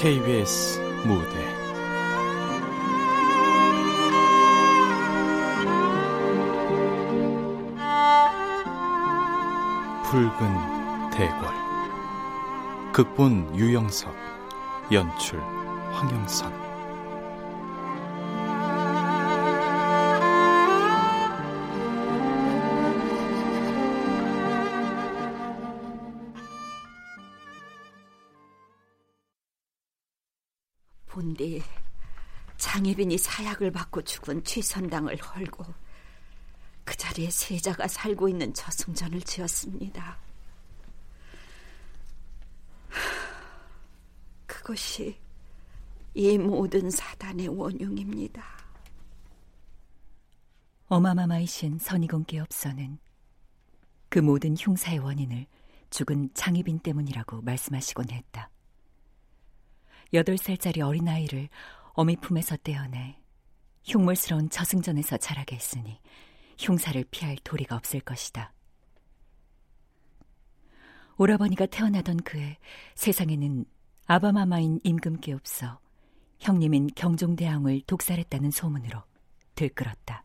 KBS 무대. 붉은 대궐 극본 유영석 연출 황영선 본디 장혜빈이 사약을 받고 죽은 최선당을 헐고 그 자리에 세자가 살고 있는 저승전을 지었습니다. 것이 이 모든 사단의 원흉입니다. 어마마마이신 선이공께 없어는 그 모든 흉사의 원인을 죽은 장희빈 때문이라고 말씀하시곤 했다. 여덟 살짜리 어린아이를 어미 품에서 떼어내 흉물스러운 저승전에서 자라게 했으니 흉사를 피할 도리가 없을 것이다. 오라버니가 태어나던 그해 세상에는 아바마마인 임금께 없어 형님인 경종대왕을 독살했다는 소문으로 들끓었다.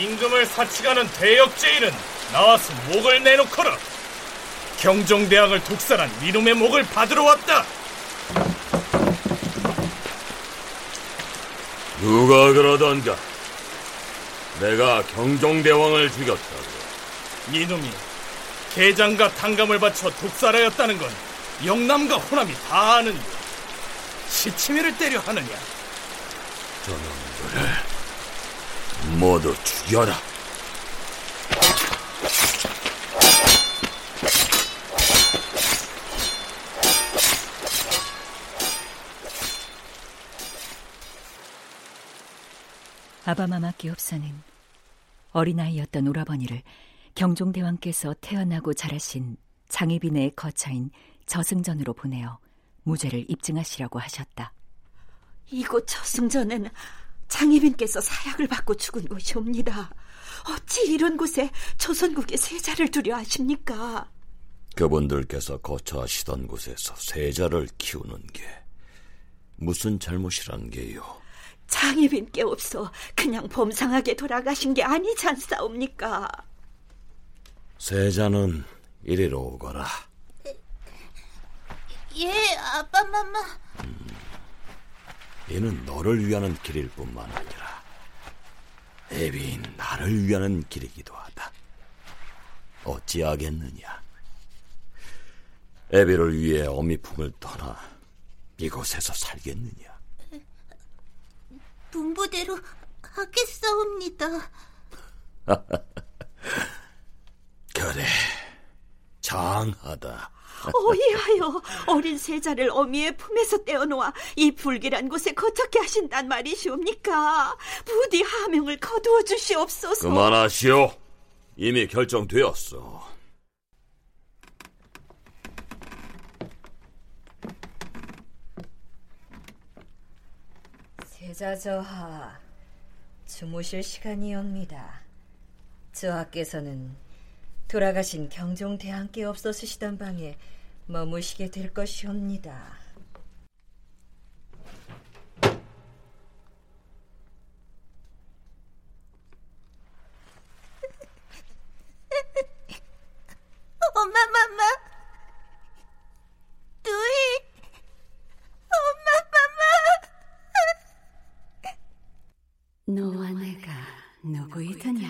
임금을 사치가는 대역죄인은 나와서 목을 내놓거라. 경종대왕을 독살한 이놈의 목을 받으러 왔다. 누가 그러던가? 내가 경종대왕을 죽였다고. 이놈이 개장과 탕감을 바쳐 독살하였다는 건 영남과 호남이 다 아는 일. 시치미를 때려 하느냐? 저놈들을 모두 죽여라. 아바마마 기업사는 어린아이였던 오라버니를 경종대왕께서 태어나고 자라신 장희빈의 거처인 저승전으로 보내어 무죄를 입증하시라고 하셨다. 이곳 저승전은 장희빈께서 사약을 받고 죽은 곳이옵니다. 어찌 이런 곳에 조선국의 세자를 두려 하십니까? 그분들께서 거처하시던 곳에서 세자를 키우는 게 무슨 잘못이란 게요? 장희빈께 없어 그냥 범상하게 돌아가신 게 아니지 않사옵니까? 세자는 이리로 오거라. 예, 아빠, 맘마. 음, 이는 너를 위하는 길일 뿐만 아니라 애비인 나를 위하는 길이기도 하다. 어찌하겠느냐? 애비를 위해 어미품을 떠나 이곳에서 살겠느냐? 분부대로 하겠사옵니다. 그래, 장하다. 어이하여 어린 세자를 어미의 품에서 떼어놓아 이 불길한 곳에 거처게 하신단 말이시옵니까? 부디 하명을 거두어 주시옵소서. 그만하시오. 이미 결정되었어. 세자저하, 주무실 시간이옵니다. 저하께서는 돌아가신 경종 대왕께 없어으시던 방에 머무시게 될 것이옵니다. 엄마, 맘마. 누이. 엄마, 맘마. 너와 내가 누구이더냐?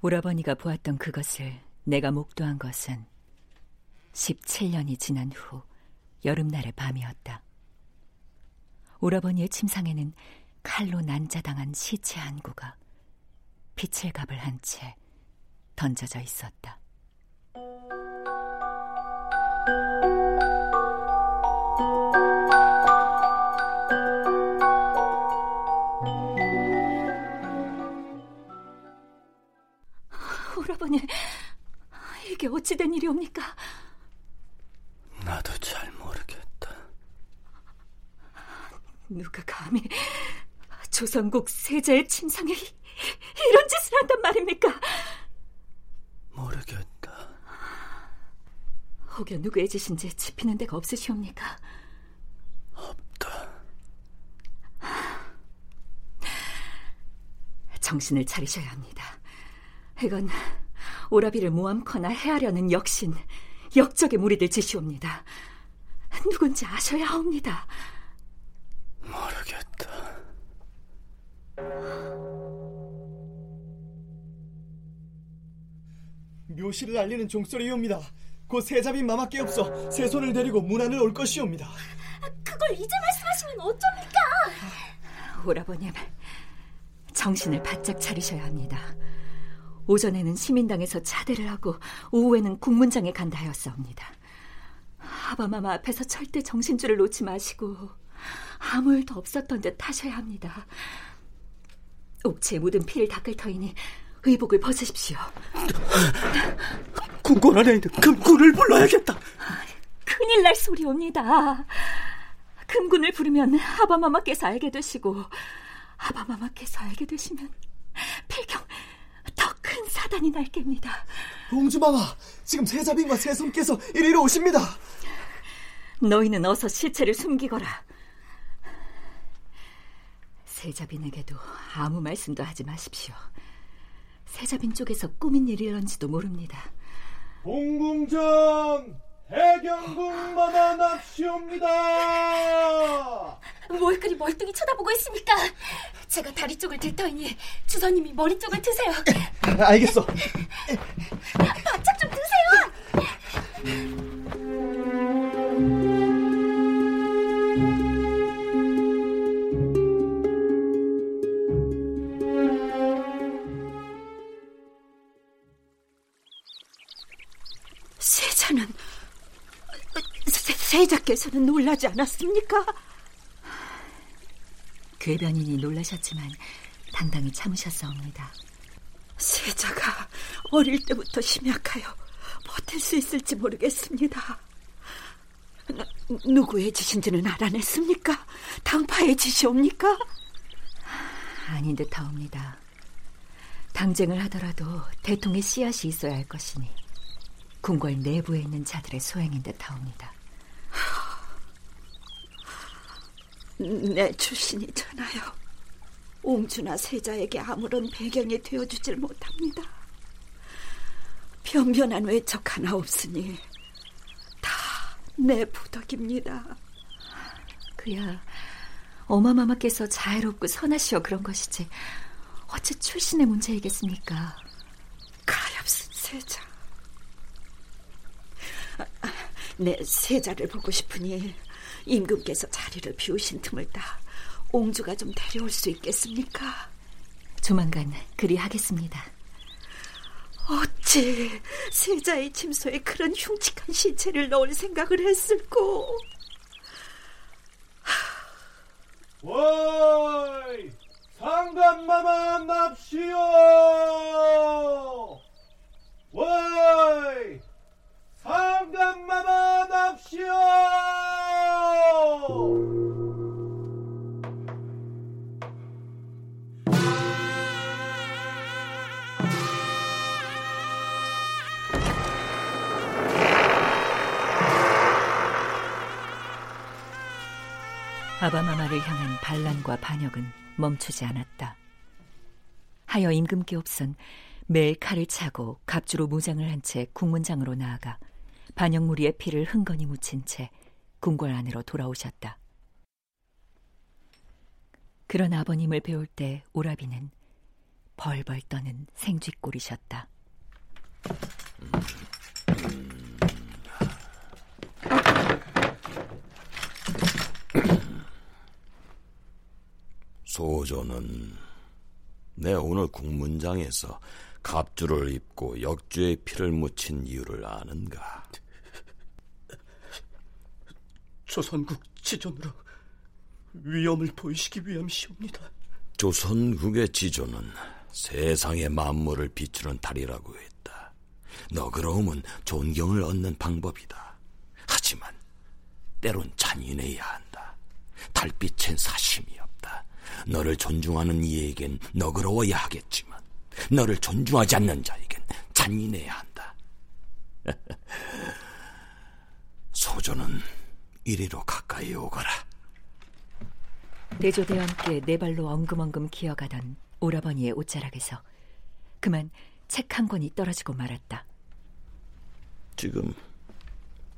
오라버니가 보았던 그것을 내가 목도한 것은 17년이 지난 후 여름날의 밤이었다. 오라버니의 침상에는 칼로 난자당한 시체 한 구가 피칠갑을 한 채 던져져 있었다. 오라버니, 이게 어찌 된 일이옵니까? 나도 잘 모르겠다. 누가 감히 조선국 세자의 침상에 이런 짓을 한단 말입니까? 모르겠다. 혹여 누구의 짓인지 짚히는 데가 없으시옵니까? 없다. 정신을 차리셔야 합니다. 이건 오라비를 모함거나 해하려는 역신, 역적의 무리들 짓이옵니다. 누군지 아셔야 합니다. 모르겠다. 묘실을 알리는 종소리이옵니다. 곧 세자빈 마마께 없어 세 손을 데리고 문 안을 올 것이옵니다. 그걸 이제 말씀하시면 어쩝니까? 오라버님, 정신을 바짝 차리셔야 합니다. 오전에는 시민당에서 차대를 하고 오후에는 국문장에 간다 하였사옵니다. 아바마마 앞에서 절대 정신줄을 놓지 마시고 아무 일도 없었던 듯 하셔야 합니다. 옥체에 묻은 피를 닦을 터이니 의복을 벗으십시오. 궁궐 안에 있는 금군을 불러야겠다. 큰일 날 소리옵니다. 금군을 부르면 아바마마께서 알게 되시고 아바마마께서 알게 되시면 필경 더 큰 사단이 날 겁니다. 공주마마, 지금 세자빈과 세손께서 이리로 오십니다. 너희는 어서 실체를 숨기거라. 세자빈에게도 아무 말씀도 하지 마십시오. 세자빈 쪽에서 꾸민 일이런지도 모릅니다. 공궁전 해경궁마마 납시옵니다. 뭘 그리 멀뚱히 쳐다보고 있습니까? 제가 다리 쪽을 들 터이니 주선님이 머리 쪽을 드세요. 알겠어. 바짝 좀 드세요. 세자는 세, 세자께서는 놀라지 않았습니까? 괴변인이 놀라셨지만 당당히 참으셨사옵니다. 세자가 어릴 때부터 심약하여 버틸 수 있을지 모르겠습니다. 누, 누구의 짓인지는 알아냈습니까? 당파의 짓이옵니까? 아닌 듯하옵니다. 당쟁을 하더라도 대통의 씨앗이 있어야 할 것이니 궁궐 내부에 있는 자들의 소행인 듯하옵니다. 내 출신이 전하여 옹주나 세자에게 아무런 배경이 되어주질 못합니다. 변변한 외척 하나 없으니 다 내 부덕입니다. 그야 어마마마께서 자애롭고 선하시어 그런 것이지 어찌 출신의 문제이겠습니까? 가엾은 세자. 내 세자를 보고 싶으니 임금께서 자리를 비우신 틈을 따 옹주가 좀 데려올 수 있겠습니까? 조만간 그리 하겠습니다. 어찌 세자의 침소에 그런 흉측한 시체를 넣을 생각을 했을꼬? 와이 상감마마 납시오. 와이 상감마마 납시오. 아바마마를 향한 반란과 반역은 멈추지 않았다. 하여 임금께 없선 매일 칼을 차고 갑주로 무장을 한 채 국문장으로 나아가 반역 무리의 피를 흥건히 묻힌 채 궁궐 안으로 돌아오셨다. 그런 아버님을 배울 때 오라비는 벌벌 떠는 생쥐꼴이셨다. 소조는 내 오늘 국문장에서 갑주를 입고 역주의 피를 묻힌 이유를 아는가? 조선국 지존으로 위험을 보이시기 위함이옵니다. 조선국의 지존은 세상의 만물을 비추는 달이라고 했다. 너그러움은 존경을 얻는 방법이다. 하지만 때론 잔인해야 한다. 달빛엔 사심이 없다. 너를 존중하는 이에겐 너그러워야 하겠지만 너를 존중하지 않는 자에겐 잔인해야 한다. 소조는 이리로 가까이 오거라. 대조대와 함께 네 발로 엉금엉금 기어가던 오라버니의 옷자락에서 그만 책 한 권이 떨어지고 말았다. 지금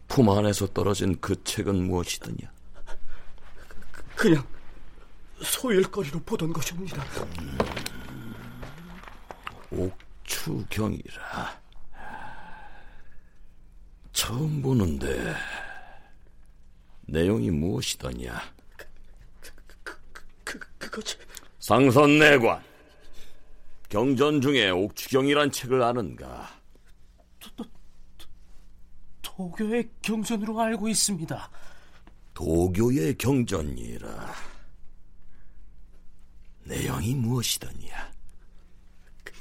품 안에서 떨어진 그 책은 무엇이더냐? 그냥 소일거리로 보던 것입니다. 음, 옥추경이라. 처음 보는데 내용이 무엇이더냐? 그, 그, 그거지. 상선내관. 경전 중에 옥추경이란 책을 아는가? 도, 도, 도, 도교의 경전으로 알고 있습니다. 도교의 경전이라. 내용이 무엇이더냐? 그,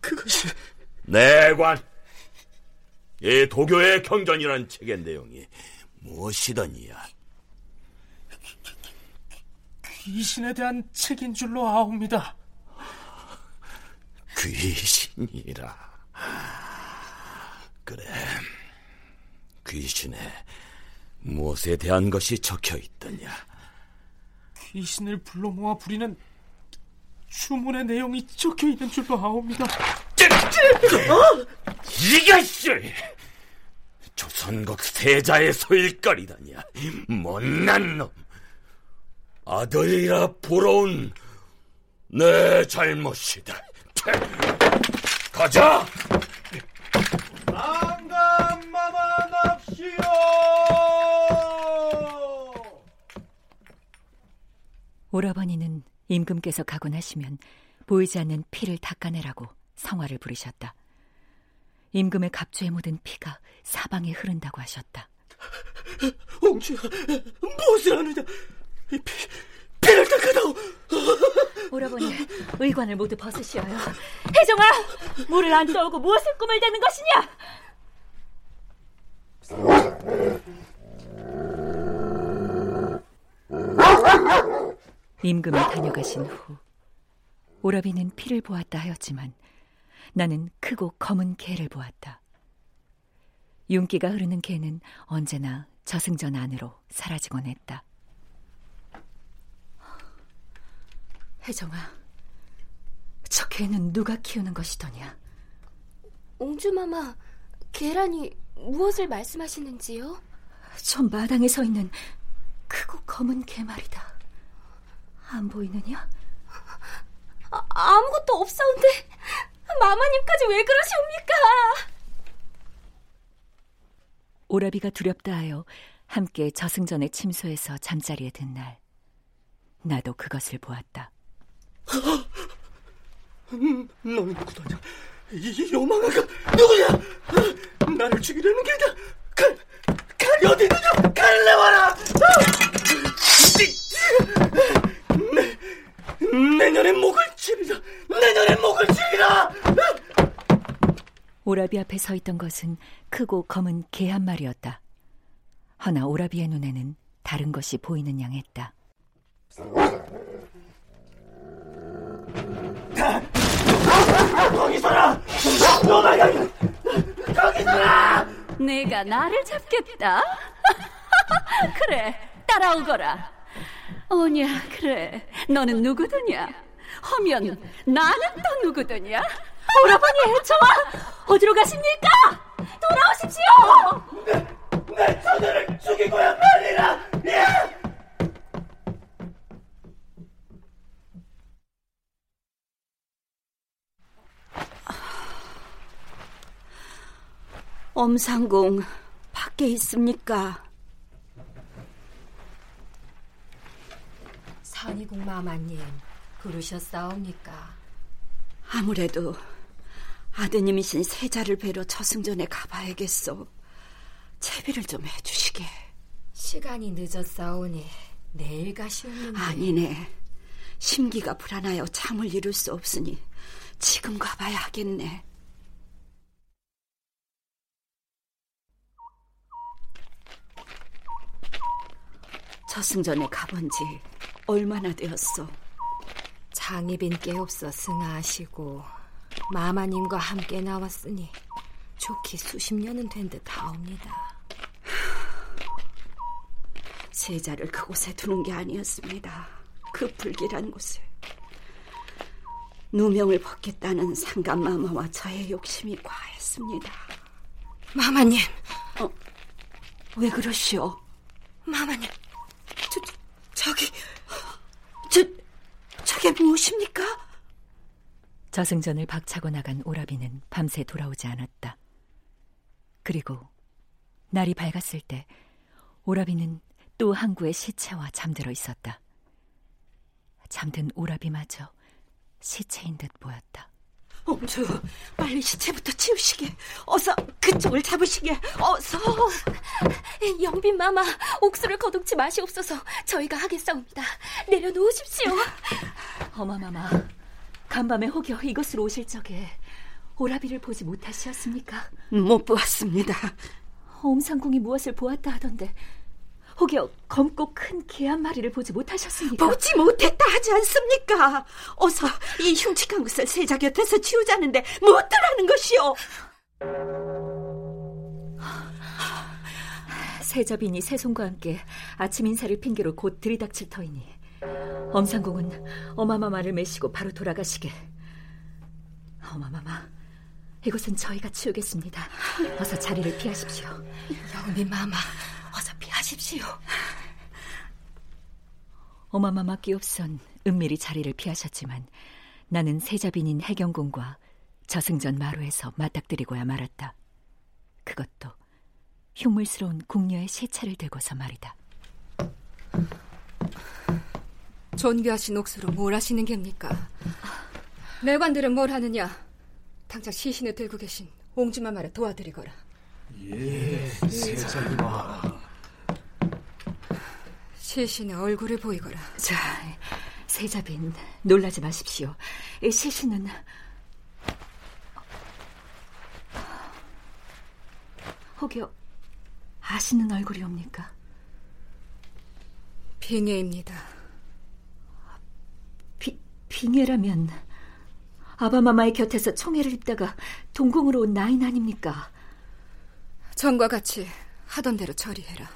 그것이 내관. 이 도교의 경전이란 책의 내용이 무엇이더냐? 귀신에 대한 책인 줄로 아옵니다. 귀신이라. 그래. 귀신에 무엇에 대한 것이 적혀 있더냐? 귀신을 불러 모아 부리는 주문의 내용이 적혀 있는 줄로 아옵니다. 이것이 조선국 세자의 소일거리다냐? 못난 놈. 아들이라 부러운 내 잘못이다. 가자! 난감마마납시오! 오라버니는 임금께서 가고 나시면 보이지 않는 피를 닦아내라고 성화를 부르셨다. 임금의 갑주에 묻은 피가 사방에 흐른다고 하셨다. 옹주야, 무엇을 하느냐? 피, 피를 닦아다오! 오라버니, 의관을 모두 벗으시어요. 혜정아! 물을 안 떠오고 무엇을 꿈을 대는 것이냐? 임금이 다녀가신 후 오라비는 피를 보았다 하였지만 나는 크고 검은 개를 보았다. 윤기가 흐르는 개는 언제나 저승전 안으로 사라지곤 했다. 혜정아, 저 개는 누가 키우는 것이더냐? 옹주마마, 계란이 무엇을 말씀하시는지요? 저 마당에 서 있는 크고 검은 개 말이다. 안 보이느냐? 아, 아무것도 없사온데 마마님까지 왜 그러시옵니까? 오라비가 두렵다 하여 함께 저승전의 침소에서 잠자리에 든 날, 나도 그것을 보았다. 너는 누구더냐? 이 요망아가 누구냐? 나를 죽이려는 게다. 칼, 칼이 어디 있느냐? 칼 내와라! 내, 내년에 목을 치리라! 내년에 목을 치리라! 오라비 앞에 서 있던 것은 크고 검은 개 한 마리였다. 허나 오라비의 눈에는 다른 것이 보이는 양했다. 거기서라! 너마가 거기서라! 내가 나를 잡겠다. 그래, 따라오거라. 오냐, 그래. 너는 누구더냐? 허면 나는 또 누구더냐? 오라버니, 저와 어디로 가십니까? 돌아오십시오! 내, 내 처녀를 죽이고야 말이라! 예! 엄상공 밖에 있습니까? 선희국 마마님, 부르셨사옵니까? 아무래도 아드님이신 세자를 뵈러 저승전에 가봐야겠어. 채비를 좀 해주시게. 시간이 늦었사오니 내일 가시옵는데. 아니네. 심기가 불안하여 잠을 이룰 수 없으니 지금 가봐야 하겠네. 저승전에 가본 지 얼마나 되었어? 장희빈께 없어 승하하시고 마마님과 함께 나왔으니 좋기 수십 년은 된 듯 하옵니다. 세자를 그곳에 두는 게 아니었습니다. 그 불길한 곳에. 누명을 벗겠다는 상감 마마와 저의 욕심이 과했습니다. 마마님. 어, 왜 그러시오? 마마님, 저, 저기, 저, 저게 무엇입니까? 저승전을 박차고 나간 오라비는 밤새 돌아오지 않았다. 그리고 날이 밝았을 때 오라비는 또 항구의 시체와 잠들어 있었다. 잠든 오라비마저 시체인 듯 보였다. 옹주, 빨리 시체부터 치우시게. 어서 그쪽을 잡으시게. 어서. 영빈 마마, 옥수를 거둑지 마시옵소서. 저희가 하겠사옵니다. 내려놓으십시오. 어마마마, 간밤에 혹여 이것으로 오실 적에 오라비를 보지 못하시었습니까? 못 보았습니다. 옴상궁이 무엇을 보았다 하던데 혹여 검고 큰 개 한 마리를 보지 못하셨습니까? 보지 못했다 하지 않습니까? 어서 이 흉측한 것을 세자 곁에서 치우자는데 못들라는 것이오. 세자빈이 세손과 함께 아침 인사를 핑계로 곧 들이닥칠 터이니 엄상공은 어마마마를 메시고 바로 돌아가시게. 어마마마, 이곳은 저희가 치우겠습니다. 어서 자리를 피하십시오. 영빈 마마, 어서 피하십시오. 어마마마 끼없선 은밀히 자리를 피하셨지만 나는 세자빈인 해경궁과 저승전 마루에서 맞닥뜨리고야 말았다. 그것도 흉물스러운 궁녀의 시체를 들고서 말이다. 존귀하신 옥수로 뭘 하시는 겁니까? 내관들은 뭘 하느냐? 당장 시신을 들고 계신 옹주만 말에 도와드리거라. 예, 세상이마. 시신의 얼굴을 보이거라. 자, 세자빈, 놀라지 마십시오. 시신은 혹여 아시는 얼굴이옵니까? 빙예입니다. 비, 빙예라면 아바마마의 곁에서 총애를 입다가 동궁으로 온 나인 아닙니까? 전과 같이 하던 대로 처리해라.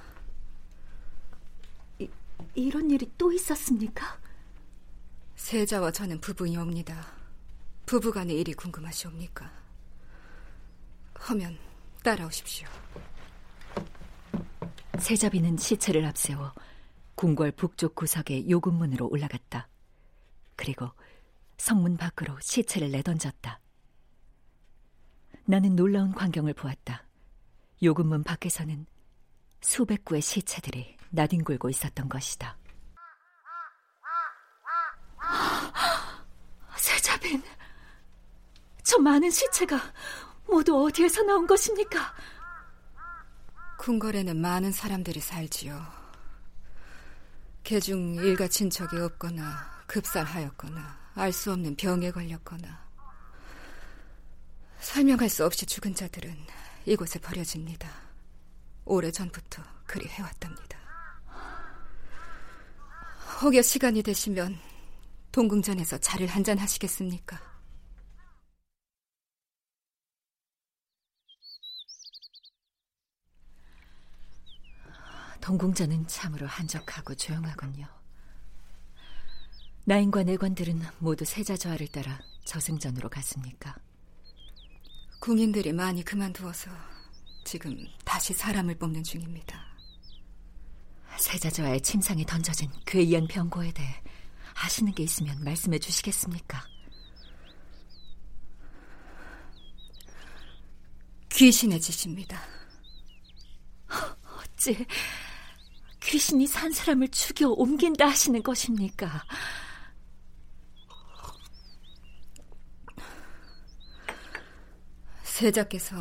이, 이런 일이 또 있었습니까? 세자와 저는 부부이옵니다. 부부간의 일이 궁금하시옵니까? 허면 따라오십시오. 세자비는 시체를 앞세워 궁궐 북쪽 구석의 요금문으로 올라갔다. 그리고 성문 밖으로 시체를 내던졌다. 나는 놀라운 광경을 보았다. 요금문 밖에서는 수백 구의 시체들이 나뒹굴고 있었던 것이다. 세자빈, 저 많은 시체가 모두 어디에서 나온 것입니까? 궁궐에는 많은 사람들이 살지요. 개중 일가 친척이 없거나 급살하였거나 알 수 없는 병에 걸렸거나 설명할 수 없이 죽은 자들은 이곳에 버려집니다. 오래 전부터 그리 해왔답니다. 혹여 시간이 되시면 동궁전에서 차를 한잔 하시겠습니까? 동궁전은 참으로 한적하고 조용하군요. 나인과 내관들은 모두 세자저하를 따라 저승전으로 갔습니까? 궁인들이 많이 그만두어서 지금 다시 사람을 뽑는 중입니다. 세자저하의 침상에 던져진 괴이한 병고에 대해 아시는 게 있으면 말씀해 주시겠습니까? 귀신의 짓입니다. 어찌 귀신이 산 사람을 죽여 옮긴다 하시는 것입니까? 세자께서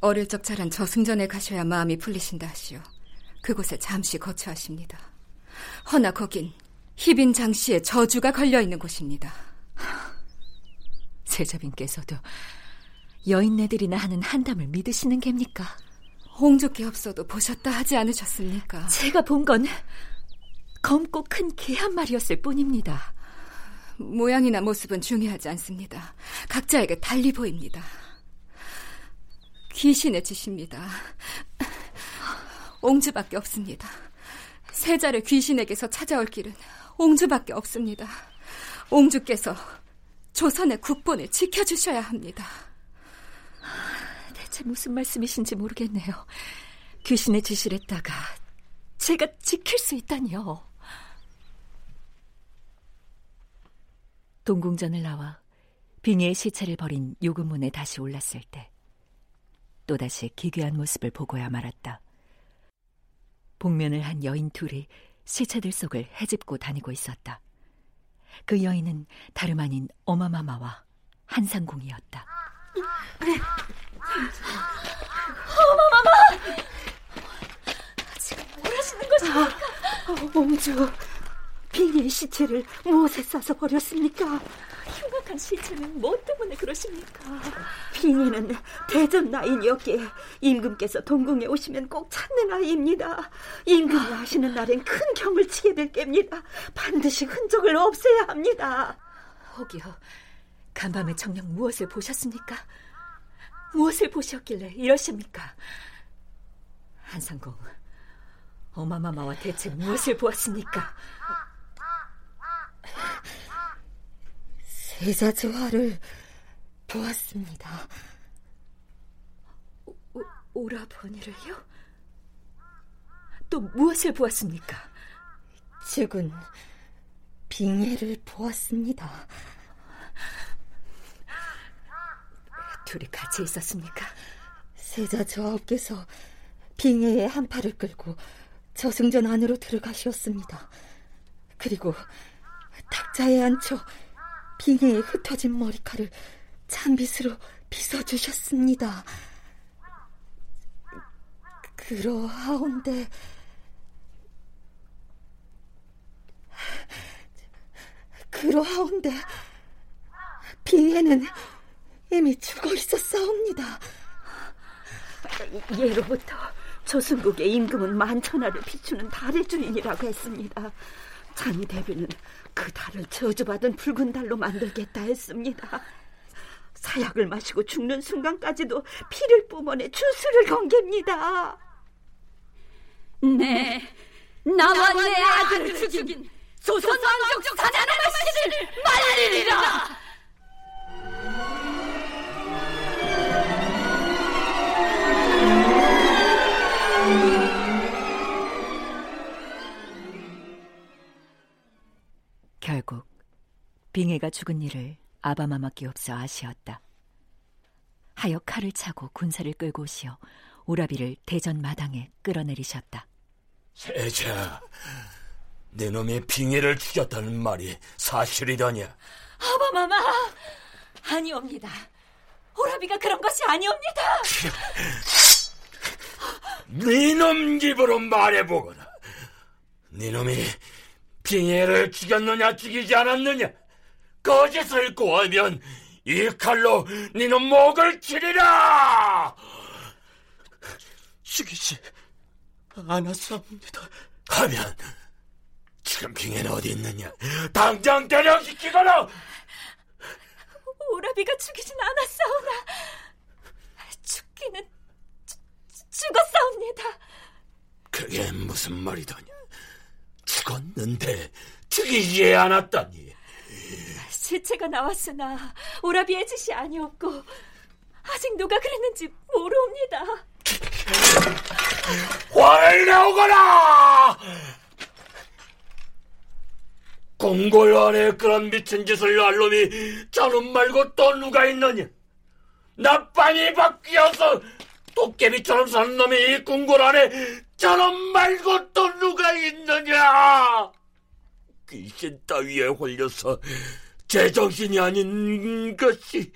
어릴 적 자란 저승전에 가셔야 마음이 풀리신다 하시오. 그곳에 잠시 거처하십니다. 허나 거긴 희빈 장씨의 저주가 걸려 있는 곳입니다. 세자빈께서도 여인네들이나 하는 한담을 믿으시는 겝니까? 홍주께 없어도 보셨다 하지 않으셨습니까? 제가 본 건 검고 큰 개 한 마리였을 뿐입니다. 모양이나 모습은 중요하지 않습니다. 각자에게 달리 보입니다. 귀신의 짓입니다. 옹주밖에 없습니다. 세자를 귀신에게서 찾아올 길은 옹주밖에 없습니다. 옹주께서 조선의 국본을 지켜주셔야 합니다. 대체 무슨 말씀이신지 모르겠네요. 귀신의 지시를 했다가 제가 지킬 수 있다니요. 동궁전을 나와 빙의의 시체를 버린 요금문에 다시 올랐을 때 또다시 기괴한 모습을 보고야 말았다. 복면을 한 여인 둘이 시체들 속을 헤집고 다니고 있었다. 그 여인은 다름 아닌 어마마마와 한상궁이었다. 어마마마! 지금 뭘 하시는 거십니까? 옹주, 빙의 시체를 무엇에 싸서 버렸습니까? 흉악한 시체는 뭐 때문에 그러십니까? 빙의는 대전 나인이었기에 임금께서 동궁에 오시면 꼭 찾는 아이입니다. 임금이 하시는 날엔 큰 경을 치게 될 겁니다. 반드시 흔적을 없애야 합니다. 혹이요, 간밤에 정녕 무엇을 보셨습니까? 무엇을 보셨길래 이러십니까? 한상공, 어마마마와 대체 무엇을 보았습니까? 세자조화를 보았습니다. 오, 오라버니를요? 또 무엇을 보았습니까? 죽은 빙예를 보았습니다. 둘이 같이 있었습니까? 세자 저하께서 빙예의 한 팔을 끌고 저승전 안으로 들어가시었습니다. 그리고 탁자에 앉혀 빙의에 흩어진 머리카락을 장빗으로 빗어주셨습니다. 그러하온데 그러하온데 빙의는 이미 죽어 있었사옵니다. 예로부터 조승국의 임금은 만천하를 비추는 달의 주인이라고 했습니다. 장희 대비는 그 달을 저주받은 붉은 달로 만들겠다 했습니다. 사약을 마시고 죽는 순간까지도 피를 뿜어내 주술을 건갭니다. 네, 나와 내 아들을 죽인 조선 왕족 사자놈의 씨를 빙해가 죽은 일을 아바마마께 없어 아시었다. 하여 칼을 차고 군사를 끌고 오시어 오라비를 대전 마당에 끌어내리셨다. 세자, 내 놈이 빙해를 죽였다는 말이 사실이더냐? 아바마마, 아니옵니다. 오라비가 그런 것이 아니옵니다. 네놈 입으로 말해보거라. 네놈이 빙해를 죽였느냐 죽이지 않았느냐? 거짓을 꼬하면 이 칼로 네놈 목을 치리라! 죽이지 않았사옵니다. 하면 지금 빙해는 어디 있느냐? 당장 대령시키거라! 오라비가 죽이진 않았사오나 죽기는 죽, 죽었사옵니다. 그게 무슨 말이더냐? 죽었는데 죽이지 않았다니. 시체가 나왔으나 오라비의 짓이 아니었고 아직 누가 그랬는지 모르옵니다. 화를 내오거라! 공골 안에 그런 미친 짓을 할 놈이 저놈 말고 또 누가 있느냐? 나빵이 바뀌어서 도깨비처럼 사는 놈이 이 궁궐 안에 저놈 말고 또 누가 있느냐? 귀신 따위에 홀려서 제정신이 아닌 것이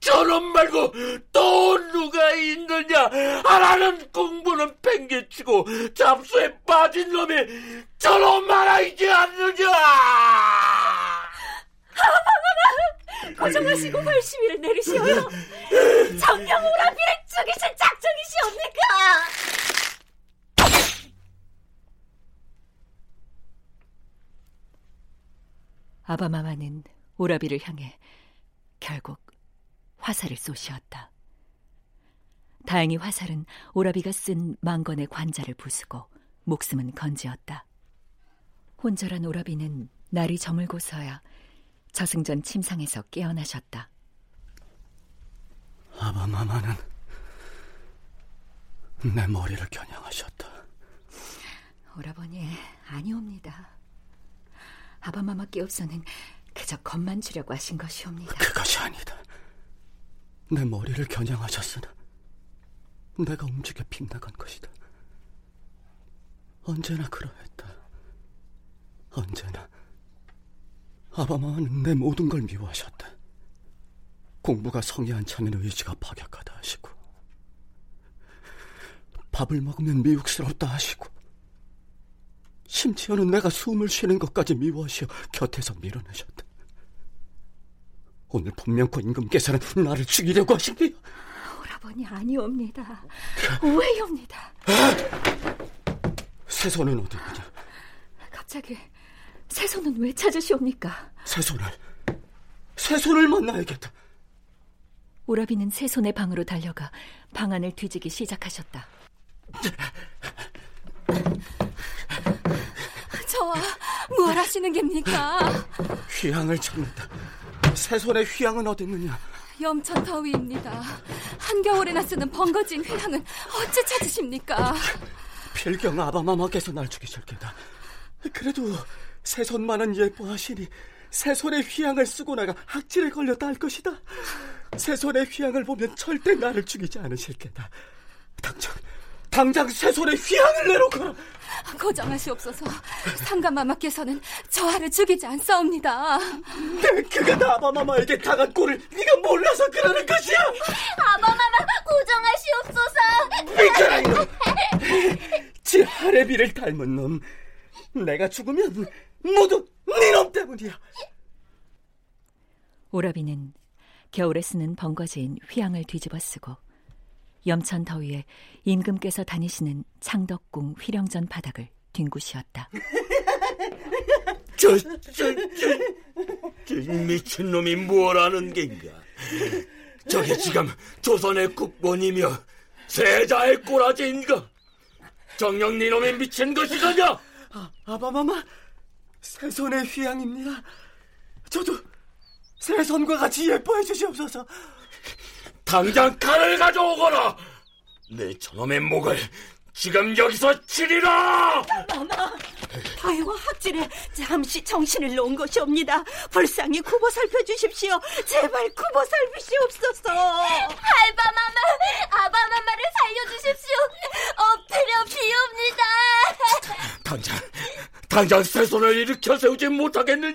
저놈 말고 또 누가 있느냐? 하라는 공부는 팽개치고 잡수에 빠진 놈이 저놈 말아 있지 않느냐? 하하하하 고정하시고 벌시위를 내리시오요. 정령 오라비를 죽이실 작정이시옵니까? 아바마마는 오라비를 향해 결국 화살을 쏘시었다. 다행히 화살은 오라비가 쓴 망건의 관자를 부수고 목숨은 건지었다. 혼절한 오라비는 날이 저물고서야 저승전 침상에서 깨어나셨다. 아바마마는 내 머리를 겨냥하셨다. 오라버니 아니옵니다. 아바마마께 없어는 그저 겁만 주려고 하신 것이옵니다. 그것이 아니다. 내 머리를 겨냥하셨으나 내가 움직여 빗나간 것이다. 언제나 그러했다. 언제나 아바마는 내 모든 걸 미워하셨다. 공부가 성이 안 차면 의지가 파격하다 하시고 밥을 먹으면 미혹스럽다 하시고 심지어는 내가 숨을 쉬는 것까지 미워하시어 곁에서 밀어내셨다. 오늘 분명코 임금께서는 나를 죽이려고 하십니요 오라버니 아니옵니다. 오해옵니다. 새손은 어디 있느냐? 갑자기 새손은 왜 찾으시옵니까? 새손을 새손을 만나야겠다. 오라비는 새손의 방으로 달려가 방 안을 뒤지기 시작하셨다. 뭘 하시는 겁니까? 휘황을 찾는다. 새손의 휘황은 어디 있느냐? 염천 더위입니다. 한겨울에나 쓰는 번거진 휘황은 어째 찾으십니까? 필경 아바마마께서 날 죽이실 게다. 그래도 새손만은 예뻐하시니 새손의 휘황을 쓰고 나가 학질에 걸렸다 할 것이다. 새손의 휘황을 보면 절대 나를 죽이지 않으실 게다. 당장, 당장 새손의 휘황을 내놓거라. 고정하시옵소서. 상감마마께서는 저하를 죽이지 않사옵니다. 네, 그가 아바마마에게 당한 꼴을 네가 몰라서 그러는 것이야. 아바마마 고정하시옵소서. 비켜라 이놈. 지 하레비를 닮은 놈. 내가 죽으면 모두 네놈 때문이야. 오라비는 겨울에 쓰는 번거지인 휘황을 뒤집어 쓰고 염천 더위에 임금께서 다니시는 창덕궁 휘령전 바닥을 뒹구시었다. 저, 저, 저, 저 미친놈이 뭘 하는 겐가? 저게 지금 조선의 국본이며 세자의 꼬라지인가? 정녕 니놈이 미친 것이더냐? 아, 아바마마, 새손의 휘양입니다. 저도 새손과 같이 예뻐해 주시옵소서. 당장 칼을 가져오거라. 내 저놈의 목을 지금 여기서 치리라. 마마, 다혜와 학질에 잠시 정신을 놓은 것이옵니다. 불쌍히 굽어 살펴주십시오. 제발 굽어 살피시옵소서. 알바 마마, 아바 마마를 살려주십시오. 엎드려 비옵니다. 당장, 당장 새 손을 일으켜 세우지 못하겠느냐?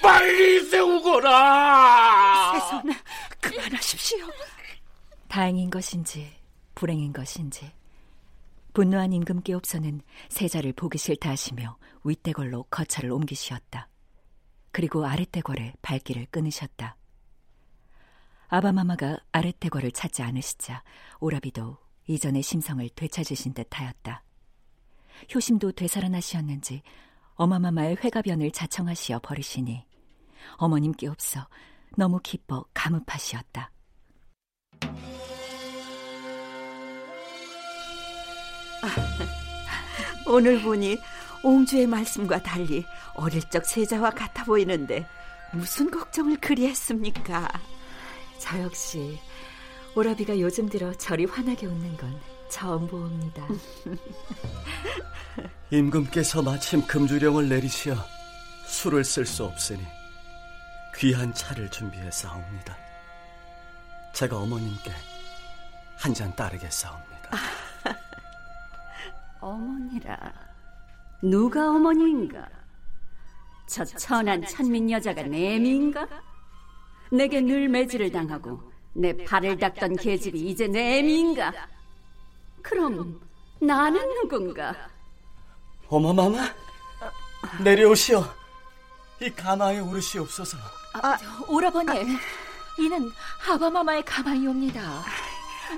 빨리 세우거라. 새손, 그만하십시오. 다행인 것인지 불행인 것인지 분노한 임금께 없어는 세자를 보기 싫다 하시며 윗대걸로 거처를 옮기시었다. 그리고 아랫대걸에 발길을 끊으셨다. 아바마마가 아랫대걸을 찾지 않으시자 오라비도 이전의 심성을 되찾으신 듯하였다. 효심도 되살아나시었는지 어마마마의 회가변을 자청하시어 버리시니 어머님께 없어 너무 기뻐 감읍하시었다. 오늘 보니 옹주의 말씀과 달리 어릴 적 세자와 같아 보이는데 무슨 걱정을 그리 했습니까? 저 역시 오라비가 요즘 들어 저리 환하게 웃는 건 처음 보옵니다. 임금께서 마침 금주령을 내리시어 술을 쓸 수 없으니 귀한 차를 준비해 싸웁니다. 제가 어머님께 한 잔 따르겠사옵니다. 어머니라. 누가 어머니인가? 저 천한 천민 여자가 내미인가? 내게 늘 매질을 당하고 내 발을 닦던 계집이 이제 내미인가? 그럼 나는 누군가? 어머마마 내려오시오. 이 가마에 오르시옵소서. 아, 오라버니, 이는 하바마마의 가마이옵니다.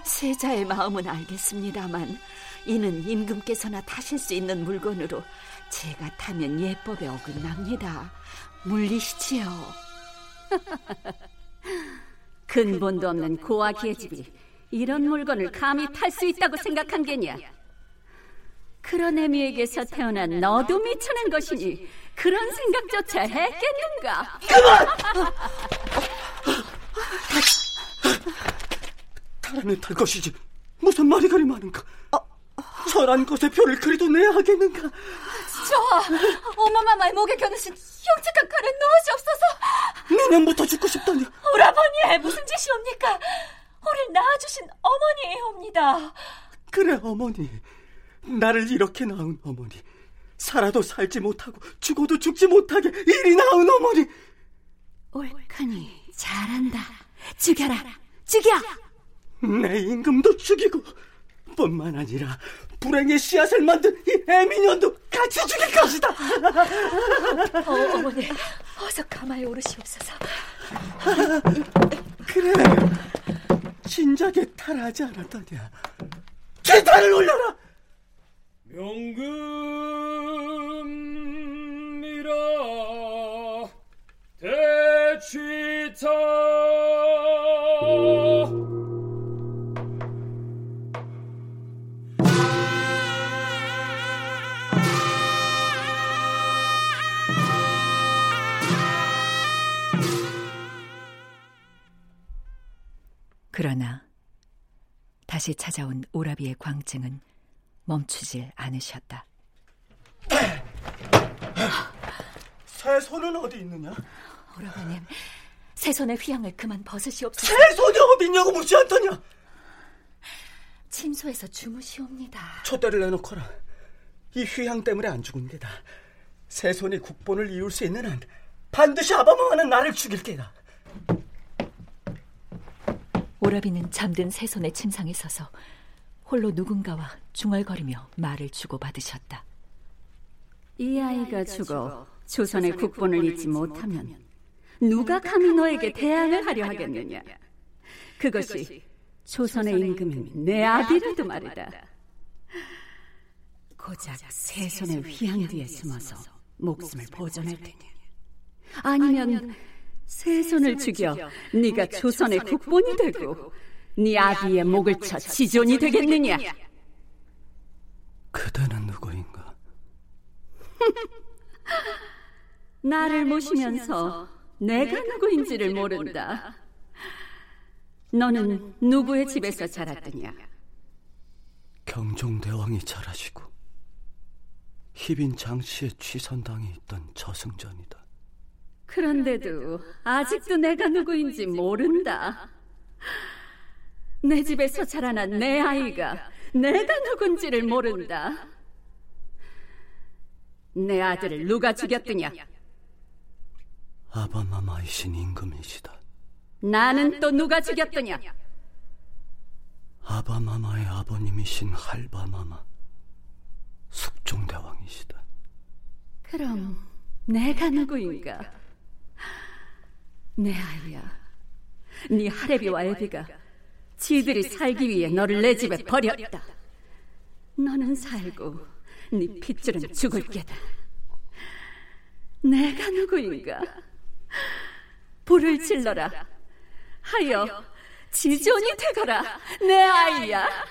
세자의 마음은 알겠습니다만 이는 임금께서나 타실 수 있는 물건으로 제가 타면 예법에 어긋납니다. 물리시지요. 근본도 없는 고아 계집이 이런 물건을 감히 탈 수 있다고 생각한 게냐? 그런 애미에게서 태어난 너도 미쳐낸 것이니 그런 생각조차 했겠는가? 그만! 타라면 탈 것이지 무슨 말이 그리 많은가? 저란 것의 표를 그리도 내야 하겠는가? 저 어머마마의 목에 겨누신 흉측한 칼을 놓으시옵소서. 내년부터 죽고 싶다니. 오라버니 무슨 짓이옵니까? 우리를 낳아주신 어머니이옵니다. 그래 어머니. 나를 이렇게 낳은 어머니. 살아도 살지 못하고 죽어도 죽지 못하게 이리 낳은 어머니. 옳거니 잘한다. 죽여라. 죽여. 내 임금도 죽이고 뿐만 아니라 불행의 씨앗을 만든 이 애미년도 같이 죽일 것이다. 어, 어머니, 어서 가마에 오르시옵소서. 그래, 진작에 탈하지 않았더냐. 기타를 올려라. 명금이라 대취타. 그러나 다시 찾아온 오라비의 광증은 멈추질 않으셨다. 새 손은 어디 있느냐? 오라버님, 새 손의 휘황을 그만 벗으시옵소서. 새 손이 어디 있냐고 묻지 않더냐? 침소에서 주무시옵니다. 촛대를 내놓거라. 이 휘황 때문에 안 죽은 게다. 새 손이 국본을 이룰 수 있는 한 반드시 아바마와는 나를 죽일 게다. 오라비는 잠든 새손의 침상에 서서 홀로 누군가와 중얼거리며 말을 주고받으셨다. 이 아이가 죽어 조선의 국본을 잊지 못하면 누가 감히 너에게 대항을 하려 하겠느냐? 그것이 조선의 임금인 내 아비라도 말이다. 고작 새 손의 휘황 뒤에 숨어서 목숨을 보존할 테냐? 아니면 새 손을 죽여 네가 조선의 국본이 되고 네 아비의 목을 쳐 지존이 되겠느냐? 그대는 누구인가? 나를 모시면서 내가 누구인지를 모른다. 너는 누구의 집에서 자랐더냐? 경종대왕이 잘하시고 희빈 장씨의 취선당에 있던 저승전이다. 그런데도 아직도 내가 누구인지 모른다. 내 집에서 자라난 내 아이가 내가 누군지를 모른다. 내 아들을 누가 죽였더냐? 아바마마이신 임금이시다. 나는 또 누가 죽였더냐? 아바마마의 아버님이신 할바마마 숙종대왕이시다. 그럼 내가 누구인가? 내 아이야. 네 하레비와 엘비가 지들이 살기 위해 너를 내 집에 버렸다. 너는 살고 네 핏줄은 죽을 게다. 내가 누구인가? 불을 질러라. 하여 지존이 되거라. 내 아이야.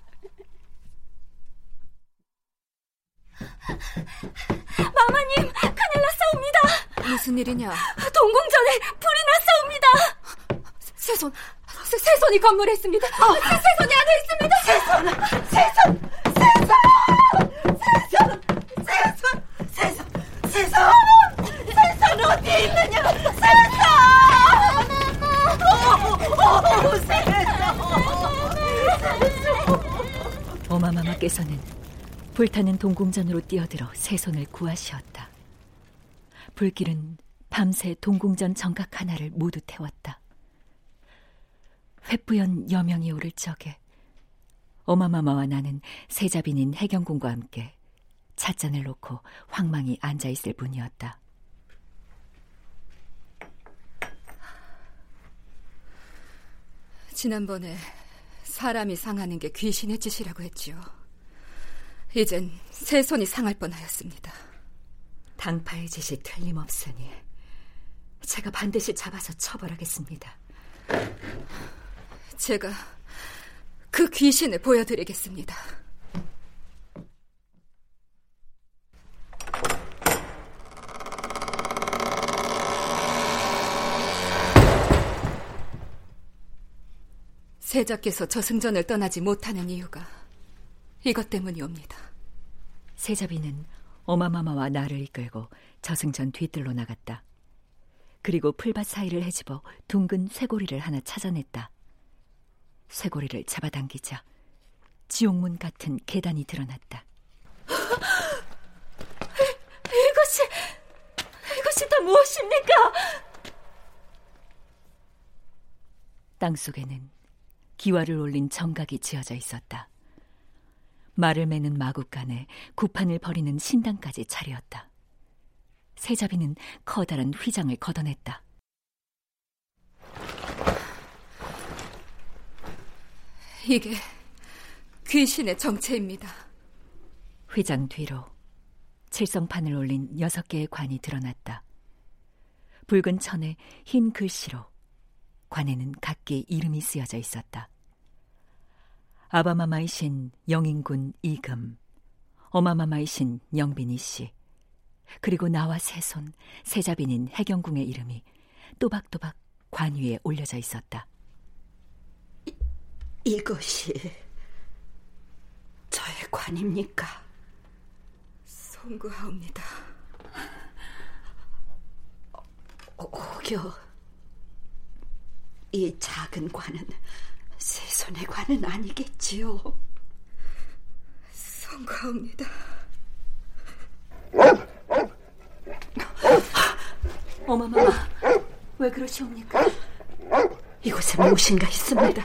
마마님, 큰일 났사옵니다. 무슨 일이냐? 동궁전에 불이 났사옵니다. 새손, 새, 새손이 건물에 있습니다. 어, 새손이 안에 있습니다. 새손, 새손, 새손, 새손, 새손, 새손, 새손, 새손 어디에 있느냐? 새손! 오, 오, 새손! 어마마마께서는 불타는 동궁전으로 뛰어들어 새 손을 구하시었다. 불길은 밤새 동궁전 정각 하나를 모두 태웠다. 횃부연 여명이 오를 적에 어마마마와 나는 세자빈인 해경군과 함께 찻잔을 놓고 황망히 앉아있을 뿐이었다. 지난번에 사람이 상하는 게 귀신의 짓이라고 했지요. 이젠 새 손이 상할 뻔하였습니다. 당파의 짓이 틀림없으니 제가 반드시 잡아서 처벌하겠습니다. 제가 그 귀신을 보여드리겠습니다. 세자께서 저승전을 떠나지 못하는 이유가 이것 때문이옵니다. 세자비는 어마마마와 나를 이끌고 저승전 뒤뜰로 나갔다. 그리고 풀밭 사이를 헤집어 둥근 쇠고리를 하나 찾아냈다. 쇠고리를 잡아당기자 지옥문 같은 계단이 드러났다. 이것이 이것이 다 무엇입니까? 땅 속에는 기와를 올린 정각이 지어져 있었다. 말을 매는 마국간에 구판을 벌이는 신당까지 차렸다. 세자비는 커다란 휘장을 걷어냈다. 이게 귀신의 정체입니다. 휘장 뒤로 칠성판을 올린 여섯 개의 관이 드러났다. 붉은 천에 흰 글씨로 관에는 각기 이름이 쓰여져 있었다. 아바마마의 신 영인군 이금, 어마마마의 신 영빈이 씨, 그리고 나와 세손 세자빈인 해경궁의 이름이 또박또박 관 위에 올려져 있었다. 이, 이것이 저의 관입니까? 송구하옵니다. 혹여 이 작은 관은 세 손의 관은 아니겠지요. 송구합니다. 어마마마, 왜 그러시옵니까? 이곳에 무엇인가 있습니다.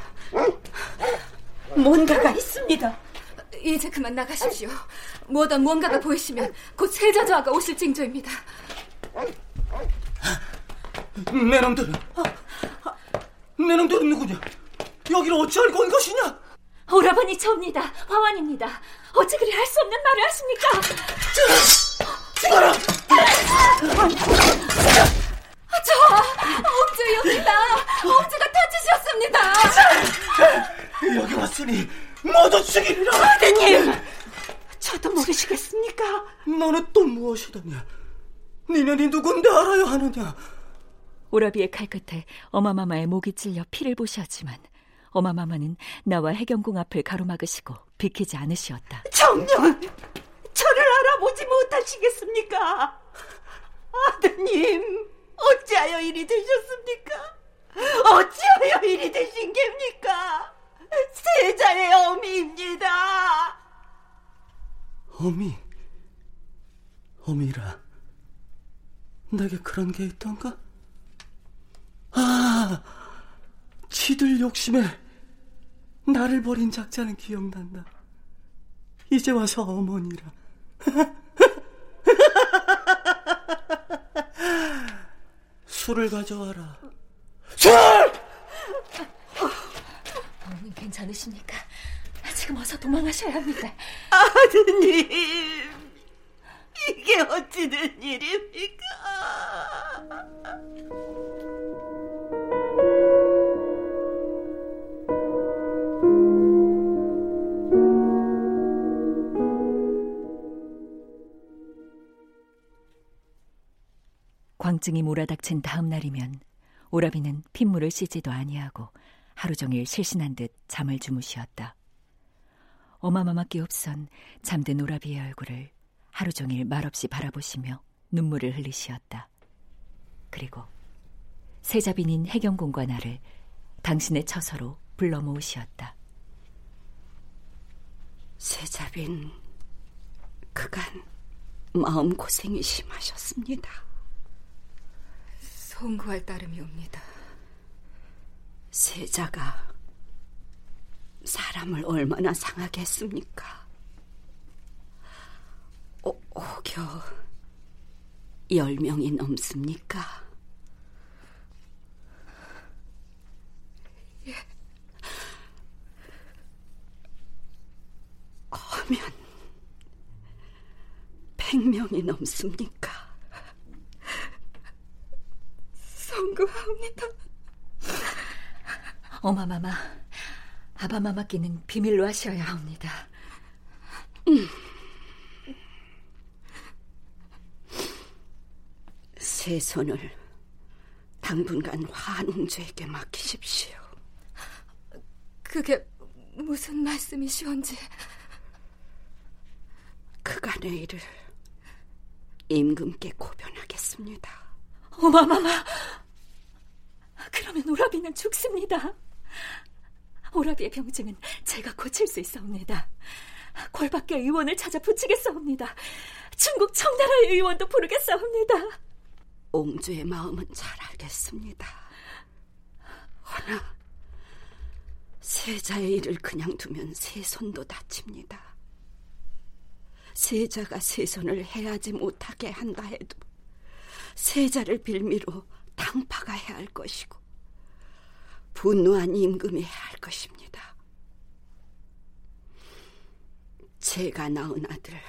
뭔가가 있습니다. 이제 그만 나가십시오. 뭐든 뭔가가 보이시면 곧 세자저하가 오실 징조입니다. 내 놈들은 내 놈들은 누구냐? 여기를 어찌 알고 온 것이냐? 오라버니 저입니다. 화환입니다. 어찌 그리 할 수 없는 말을 하십니까? 죽어라! 저 옥주입니다. 옥주가 다치셨습니다. 여기 왔으니 모두 죽이리라. 아드님, 저도 모르시겠습니까? 너는 또 무엇이더냐? 니년이 누군데 알아야 하느냐? 오라비의 칼끝에 어마마마의 목이 찔려 피를 보시었지만 어마마마는 나와 해경궁 앞을 가로막으시고 비키지 않으시었다. 정녕! 저를 알아보지 못하시겠습니까? 아드님, 어찌하여 일이 되셨습니까? 어찌하여 일이 되신 겁니까? 세자의 어미입니다. 어미? 어미라. 내게 그런 게 있던가? 아, 지들 욕심에 나를 버린 작자는 기억난다. 이제 와서 어머니라. 술을 가져와라. 술! 어머님 괜찮으십니까? 지금 어서 도망하셔야 합니다. 아드님, 이게 어찌 된 일입니까? 광증이 몰아닥친 다음 날이면 오라비는 핏물을 씻지도 아니하고 하루 종일 실신한 듯 잠을 주무시었다. 어마마마께 없선 잠든 오라비의 얼굴을 하루 종일 말없이 바라보시며 눈물을 흘리시었다. 그리고 세자빈인 해경군과 나를 당신의 처서로 불러 모으시었다. 세자빈, 그간 마음고생이 심하셨습니다. 송구할 따름이옵니다. 세자가 사람을 얼마나 상하게 했습니까? 오, 혹여 열 명이 넘습니까? 예. 하면 백 명이 넘습니까? 성구하옵니다. 어마마마, 아바마마 끼는 비밀로 하셔야 합니다. 음. 세 손을 당분간 환웅주에게 맡기십시오. 그게 무슨 말씀이시온지. 그간의 일을 임금께 고변하겠습니다. 어마마마, 그러면 오라비는 죽습니다. 오라비의 병증은 제가 고칠 수 있사옵니다. 궐밖에 의원을 찾아 붙이겠사옵니다. 중국 청나라의 의원도 부르겠사옵니다. 옹주의 마음은 잘 알겠습니다. 허나 세자의 일을 그냥 두면 세 손도 다칩니다. 세자가 세 손을 해하지 못하게 한다 해도 세자를 빌미로 당파가 해야 할 것이고 분노한 임금이 할 것입니다. 제가 낳은 아들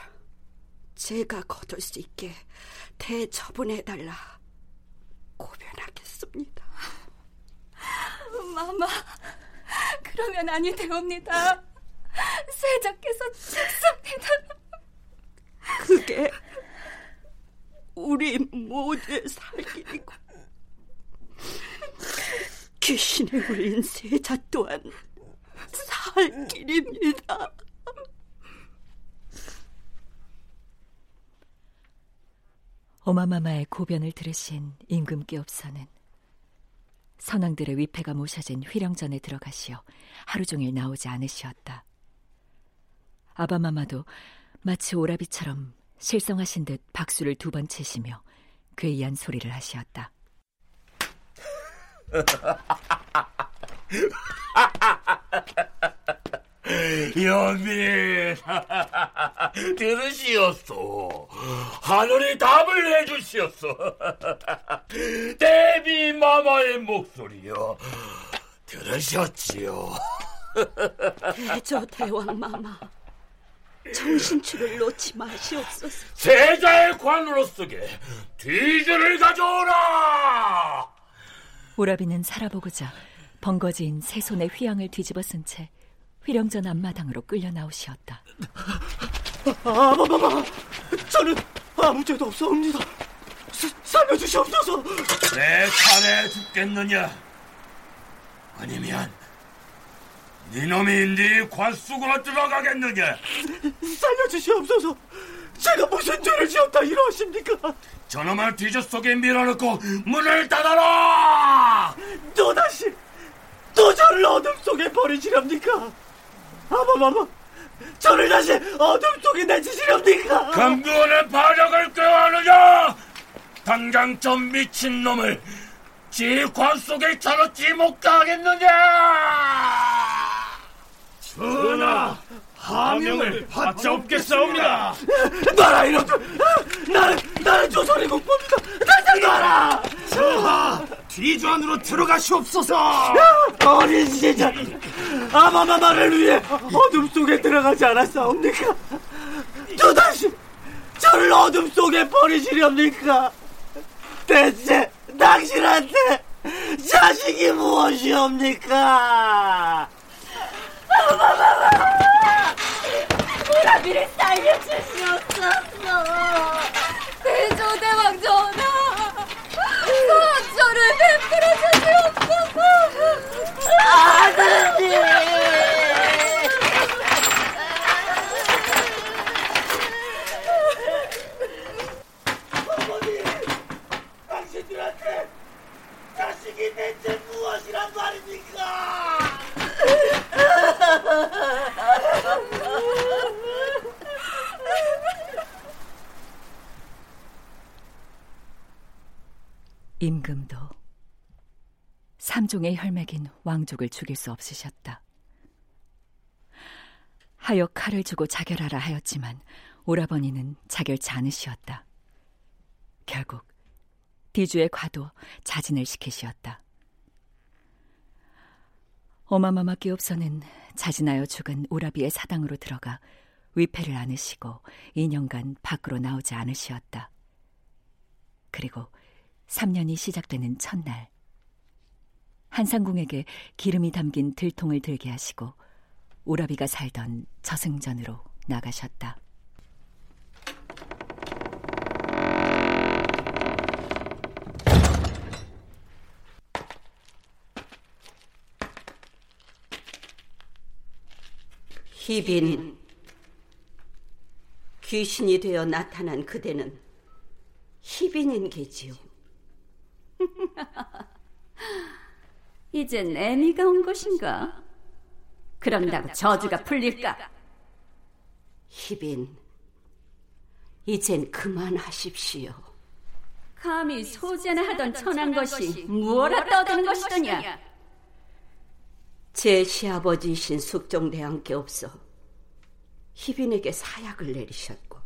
제가 거둘 수 있게 대처분해달라 고변하겠습니다. 마마, 그러면 아니 되옵니다. 세자께서 죽습니다. 그게 우리 모두의 살 길이고 귀신에 울린 세자 또한 살 길입니다. 어마마마의 고변을 들으신 임금께 없어는 선왕들의 위패가 모셔진 휘령전에 들어가시어 하루 종일 나오지 않으시었다. 아바마마도 마치 오라비처럼 실성하신 듯 박수를 두 번 치시며 괴이한 소리를 하시었다. 연민 들으시었소. 하늘이 답을 해주시었소. 대비 마마의 목소리요. 들으셨지요? 대저 대왕 마마 정신줄을 놓지 마시옵소서. 세자의 관으로 쓰게 뒤줄을 가져오라 오라비는 살아보고자 번거지인 세 손의 휘양을 뒤집어 쓴 채 휘령전 앞마당으로 끌려 나오시었다. 아바마마, 저는 아무 죄도 없사옵니다. 살려주시옵소서. 내 차례 죽겠느냐? 아니면 네놈이 네 관속으로 들어가겠느냐? 살려주시옵소서. 제가 무슨 죄를 지었다 이러십니까? 저놈을 뒤져 속에 밀어넣고 문을 닫아라! 또다시 또 저를 어둠 속에 버리시렵니까? 아마마마 저를 다시 어둠 속에 내치시렵니까? 금구원의 반역을 꾀하느냐? 당장 저 미친놈을 지관 속에 쳐넣지 못 가겠느냐? 전하, 하명을 받지 없겠사옵니다. 놔라 이놈들! 나는 나는 조선의 국보입니다. 당장 놔라! 전하, 뒤주 안으로 들어가시옵소서. 어린 시절 아마마마를 위해 어둠 속에 들어가지 않았사옵니까? 또다시 저를 어둠 속에 버리시렵니까? 대체 당신한테 자식이 무엇이옵니까? 아마마마! 오라비를 살려주시옵소서! 대조대왕 전하! 저를 베풀어 주시옵소서! 아버지! 어머니! 당신들한테 자식이 대체 무엇이란 말입니까? 임금도 삼종의 혈맥인 왕족을 죽일 수 없으셨다. 하여 칼을 주고 자결하라 하였지만 오라버니는 자결치 않으시었다. 결국 디주의 과도 자진을 시키시었다. 어마마마 끼옵서는 자진하여 죽은 오라비의 사당으로 들어가 위패를 안으시고 2년간 밖으로 나오지 않으시었다. 그리고 3년이 시작되는 첫날 한상궁에게 기름이 담긴 들통을 들게 하시고 오라비가 살던 저승전으로 나가셨다. 희빈, 귀신이 되어 나타난 그대는 희빈인 게지요. 이젠 애미가 온 것인가? 그런다고 저주가 풀릴까? 희빈, 이젠 그만하십시오. 감히 소재나 하던 천한 것이 무엇라 떠드는 것이더냐? 제 시아버지이신 숙종대왕께없어 희빈에게 사약을 내리셨고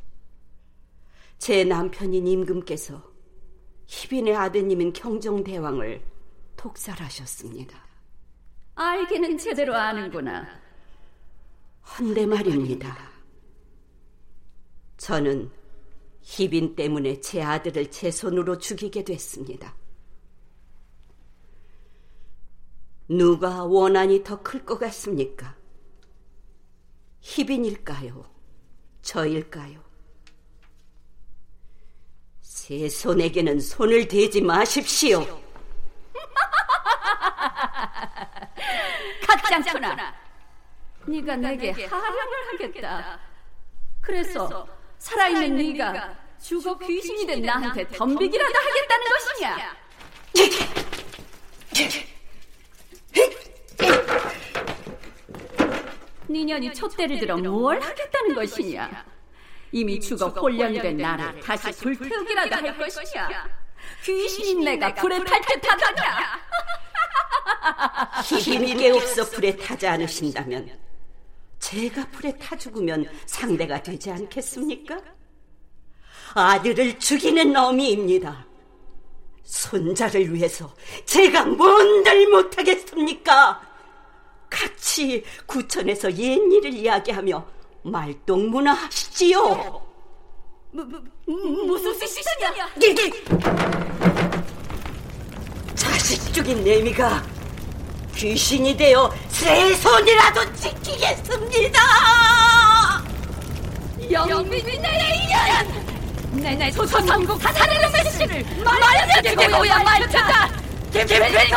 제 남편인 임금께서 희빈의 아드님인 경종대왕을 독살하셨습니다. 알기는 제대로 아는구나. 헌데 말입니다. 저는 희빈 때문에 제 아들을 제 손으로 죽이게 됐습니다. 누가 원한이 더 클 것 같습니까? 희빈일까요? 저일까요? 제 손에게는 손을 대지 마십시오. 가짱구나. 네가 내게 하량을 하겠다. 그래서 살아있는 네가 죽어 귀신이 된 나한테 덤비기라도 하겠다는 것이냐? 니년이 촛대를 들어 뭘 하겠다는 것이냐? 이미 죽어 혼련된 나를 다시 불태우기라도 할 것이냐? 귀신인 내가 불에 탈 듯 하더냐? 희빈이 없어 불에 타지 않으신다면 제가 불에 타 죽으면 상대가 되지 않겠습니까? 아들을 죽이는 어미입니다. 손자를 위해서 제가 뭔들 못하겠습니까? 같이 구천에서 옛 일을 이야기하며 말동무나 하시지요. 뭐, 뭐, 무슨 뜻이냐? 자식 죽인 내미가 귀신이 되어 새 손이라도 지키겠습니다. 내 인연! 내내 소천삼국 사사를 메시를 말하자 되고야 말자! 김필도!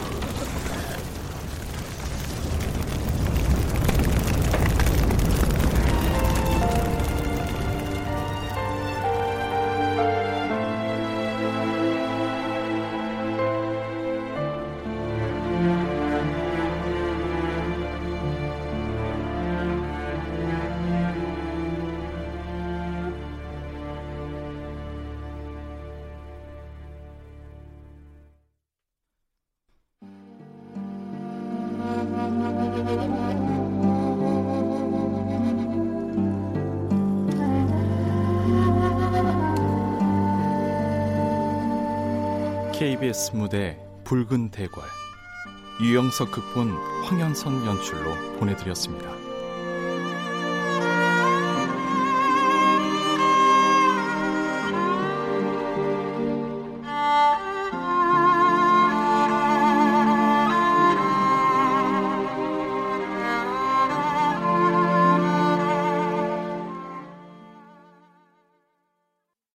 KBS 무대 붉은 대궐 유영석 극본 황현선 연출로 보내드렸습니다.